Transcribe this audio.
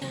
Thank